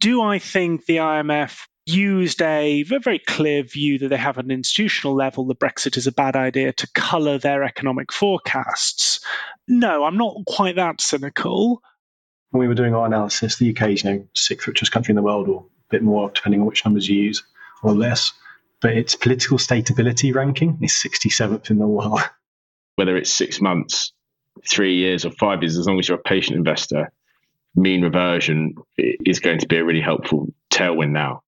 do I think the IMF used a very clear view that they have at an institutional level that Brexit is a bad idea to colour their economic forecasts? No, I'm not quite that cynical. When we were doing our analysis, the UK is, you know, sixth richest country in the world, or a bit more, depending on which numbers you use, or less. But its political stability ranking is 67th in the world. Whether it's six months, three years, or five years, as long as you're a patient investor, mean reversion is going to be a really helpful tailwind now.